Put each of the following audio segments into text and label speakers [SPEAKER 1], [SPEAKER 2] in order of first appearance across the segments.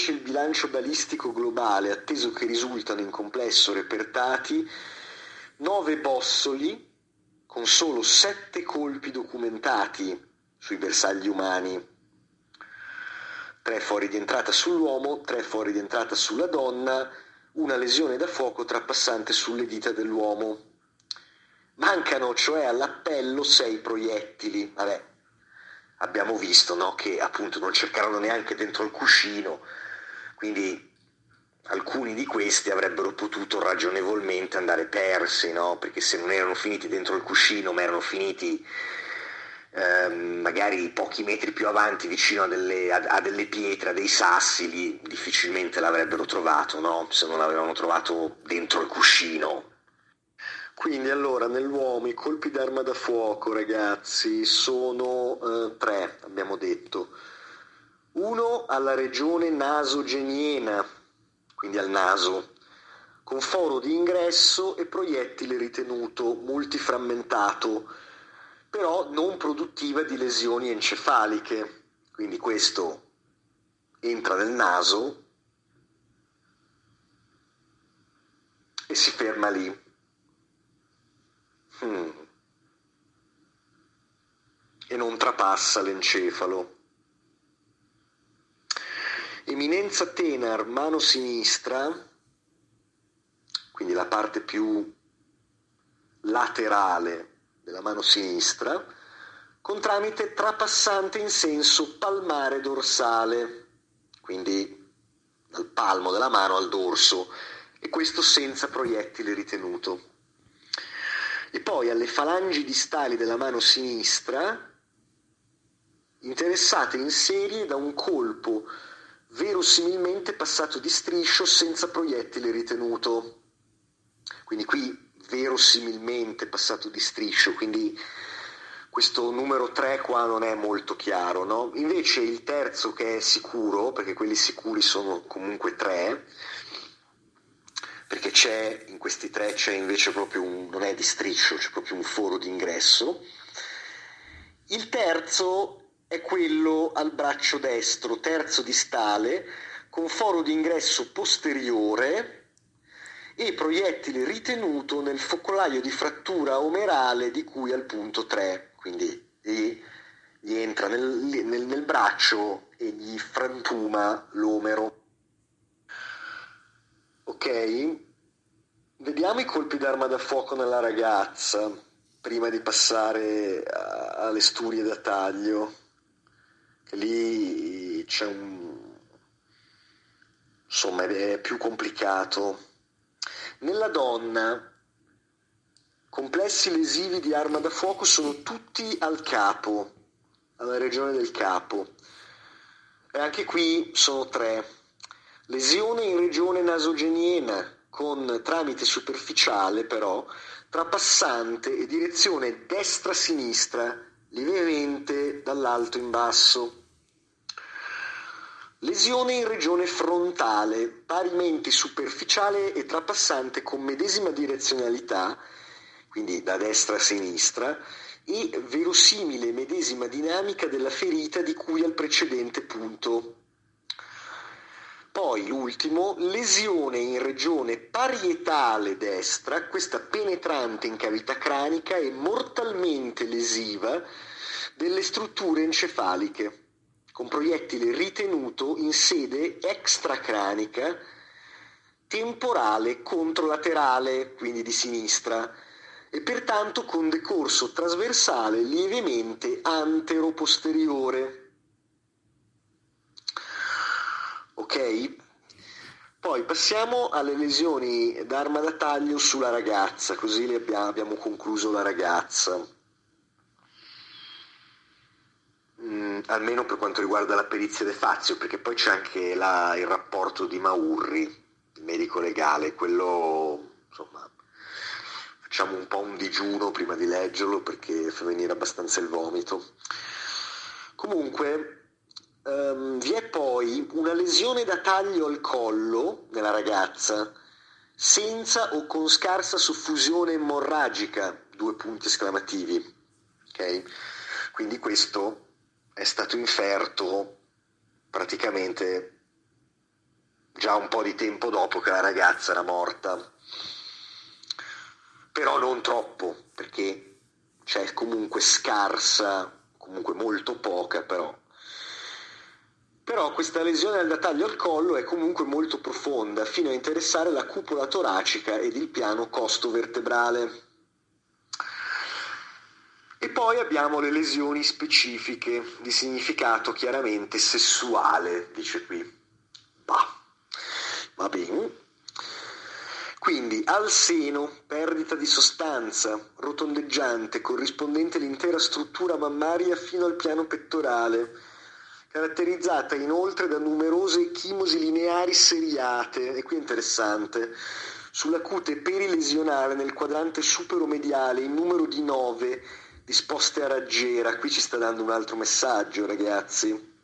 [SPEAKER 1] Invece il bilancio balistico globale, atteso che risultano in complesso repertati nove bossoli con solo sette colpi documentati sui bersagli umani. Tre fuori di entrata sull'uomo, tre fuori di entrata sulla donna, una lesione da fuoco trapassante sulle dita dell'uomo. Mancano cioè all'appello sei proiettili. Vabbè, abbiamo visto no, che appunto non cercarono neanche dentro il cuscino, quindi alcuni di questi avrebbero potuto ragionevolmente andare persi, no? perché se non erano finiti dentro il cuscino ma erano finiti ehm, magari pochi metri più avanti vicino a delle, a, a delle, pietre, a dei sassi, lì difficilmente l'avrebbero trovato, no? se non l'avevano trovato dentro il cuscino. Quindi allora nell'uomo i colpi d'arma da fuoco ragazzi sono eh, tre, abbiamo detto. Uno alla regione nasogeniena, quindi al naso, con foro di ingresso e proiettile ritenuto multiframmentato, però non produttiva di lesioni encefaliche. Quindi questo entra nel naso e si ferma lì. Hmm. E non trapassa l'encefalo. Eminenza tenar, mano sinistra, quindi la parte più laterale della mano sinistra, con tramite trapassante in senso palmare dorsale, quindi dal palmo della mano al dorso, e questo senza proiettile ritenuto. E poi alle falangi distali della mano sinistra interessate in serie da un colpo verosimilmente passato di striscio senza proiettile ritenuto. Quindi qui verosimilmente passato di striscio, quindi questo numero 3 qua non è molto chiaro, no? Invece il terzo che è sicuro, perché quelli sicuri sono comunque 3, perché c'è in questi tre c'è invece proprio un, non è di striscio, c'è proprio un foro d'ingresso. Il terzo è quello al braccio destro, terzo distale, con foro d'ingresso posteriore e proiettile ritenuto nel focolaio di frattura omerale di cui al punto 3, quindi gli, gli entra nel, nel, nel braccio e gli frantuma l'omero. Ok, vediamo i colpi d'arma da fuoco nella ragazza prima di passare alle sturie da taglio. Lì c'è un... insomma è più complicato. Nella donna, complessi lesivi di arma da fuoco sono tutti al capo, alla regione del capo. E anche qui sono tre Lesione in regione nasogeniena, con tramite superficiale però, trapassante e direzione destra-sinistra, lievemente dall'alto in basso. Lesione in regione frontale, parimenti superficiale e trapassante con medesima direzionalità, quindi da destra a sinistra, e verosimile medesima dinamica della ferita di cui al precedente punto. Poi l'ultimo, lesione in regione parietale destra, questa penetrante in cavità cranica e mortalmente lesiva delle strutture encefaliche, con proiettile ritenuto in sede extracranica, temporale controlaterale, quindi di sinistra, e pertanto con decorso trasversale lievemente antero-posteriore. Ok? Poi passiamo alle lesioni d'arma da taglio sulla ragazza, così abbiamo, abbiamo concluso la ragazza. Almeno per quanto riguarda la perizia De Fazio, perché poi c'è anche la, il rapporto di Maurri, il medico legale, quello insomma facciamo un po' un digiuno prima di leggerlo perché fa venire abbastanza il vomito. Comunque um, vi è poi una lesione da taglio al collo nella ragazza senza o con scarsa suffusione emorragica, due punti esclamativi. Okay? Quindi questo è stato inferto praticamente già un po' di tempo dopo che la ragazza era morta. Però non troppo, perché c'è comunque scarsa, comunque molto poca però. Però questa lesione al taglio al collo è comunque molto profonda, fino a interessare la cupola toracica ed il piano costo vertebrale. E poi abbiamo le lesioni specifiche di significato chiaramente sessuale, dice qui. Bah, va bene. Quindi al seno, perdita di sostanza, rotondeggiante, corrispondente all'intera struttura mammaria fino al piano pettorale, caratterizzata inoltre da numerose chimosi lineari seriate, e qui è interessante, sulla cute perilesionale nel quadrante superomediale in numero di 9 disposte a raggiera, qui ci sta dando un altro messaggio ragazzi,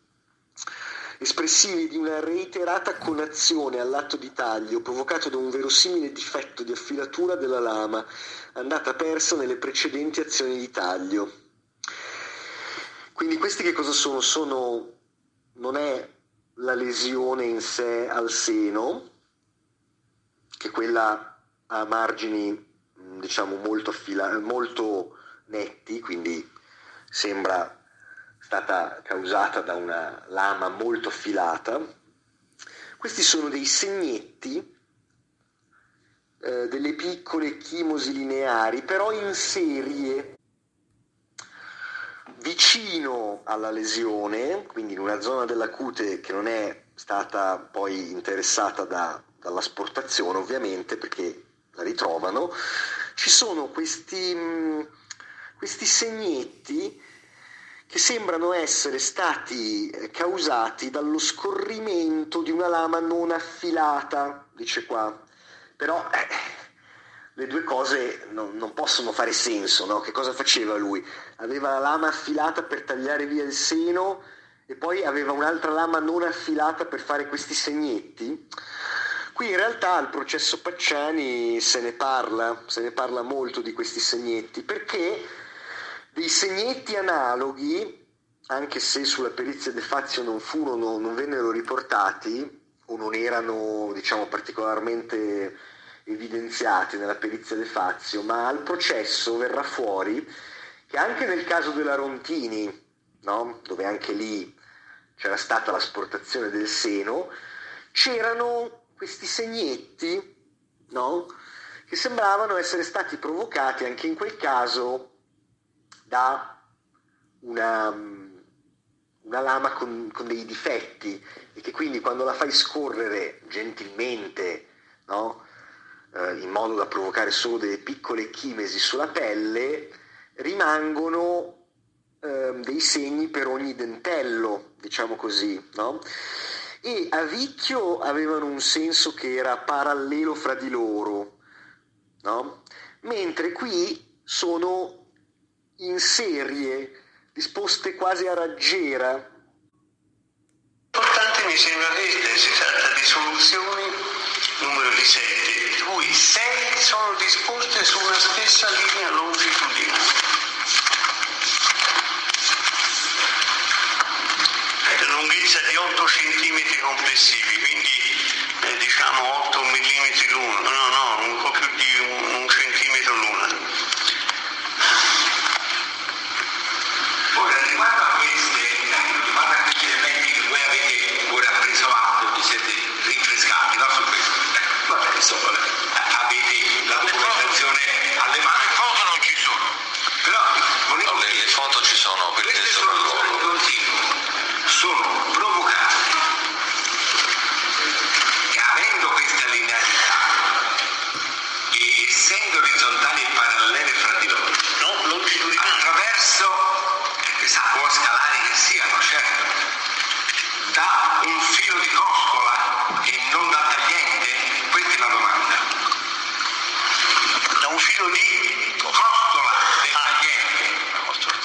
[SPEAKER 1] espressivi di una reiterata conazione all'atto di taglio provocato da un verosimile difetto di affilatura della lama andata persa nelle precedenti azioni di taglio. Quindi questi che cosa sono? Sono non è la lesione in sé al seno, che quella ha margini diciamo molto, affila- molto netti, quindi sembra stata causata da una lama molto affilata. Questi sono dei segnetti, eh, delle piccole chimosi lineari, però in serie, vicino alla lesione, quindi in una zona della cute che non è stata poi interessata da, dall'asportazione ovviamente perché la ritrovano, ci sono questi mm, questi segnetti che sembrano essere stati eh, causati dallo scorrimento di una lama non affilata, dice qua. Però eh, le due cose non, non possono fare senso, no? Che cosa faceva lui? Aveva la lama affilata per tagliare via il seno e poi aveva un'altra lama non affilata per fare questi segnetti? Qui in realtà al processo Pacciani se ne parla, se ne parla molto di questi segnetti, perché dei segnetti analoghi, anche se sulla perizia De Fazio non furono, non vennero riportati o non erano diciamo, particolarmente evidenziati nella perizia De Fazio, ma al processo verrà fuori che anche nel caso della Rontini, no? dove anche lì c'era stata l'asportazione del seno, c'erano questi segnetti no? che sembravano essere stati provocati anche in quel caso da una, una lama con, con, dei difetti e che quindi quando la fai scorrere gentilmente, no? eh, in modo da provocare solo delle piccole chimesi sulla pelle, rimangono eh, dei segni per ogni dentello, diciamo così, no? E a Vicchio avevano un senso che era parallelo fra di loro, no? Mentre qui sono in serie, disposte quasi a raggiera.
[SPEAKER 2] Importante mi sembra che si tratta di soluzioni numero di 7, di cui 6 sono disposte su una stessa linea longitudinale. lunghezza di 8 cm complessivi,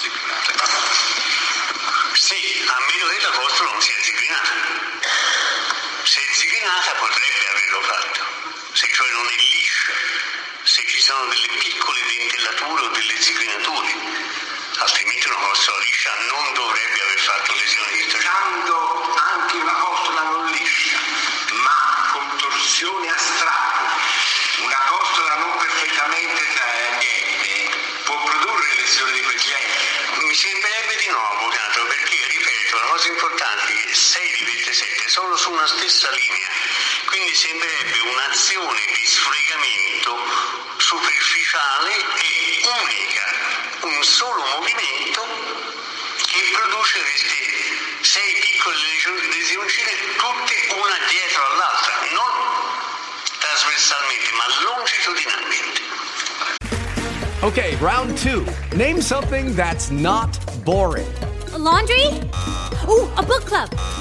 [SPEAKER 2] disciplinate. Sì, a meno che la Corte non sia disciplinata. Se è disciplinata potrebbe averlo fatto, se cioè non è liscia, se ci sono delle piccole dentellature o delle zigrinature, altrimenti una persona liscia non dovrebbe aver fatto lesione. Sono su una stessa linea, quindi sembrerebbe un'azione di sfregamento superficiale e unica, un solo movimento che produce queste sei piccole lesioncine tutte una dietro all'altra, non trasversalmente ma longitudinalmente.
[SPEAKER 3] Okay, round two. Name something that's not boring.
[SPEAKER 4] A laundry? Ooh, a book club.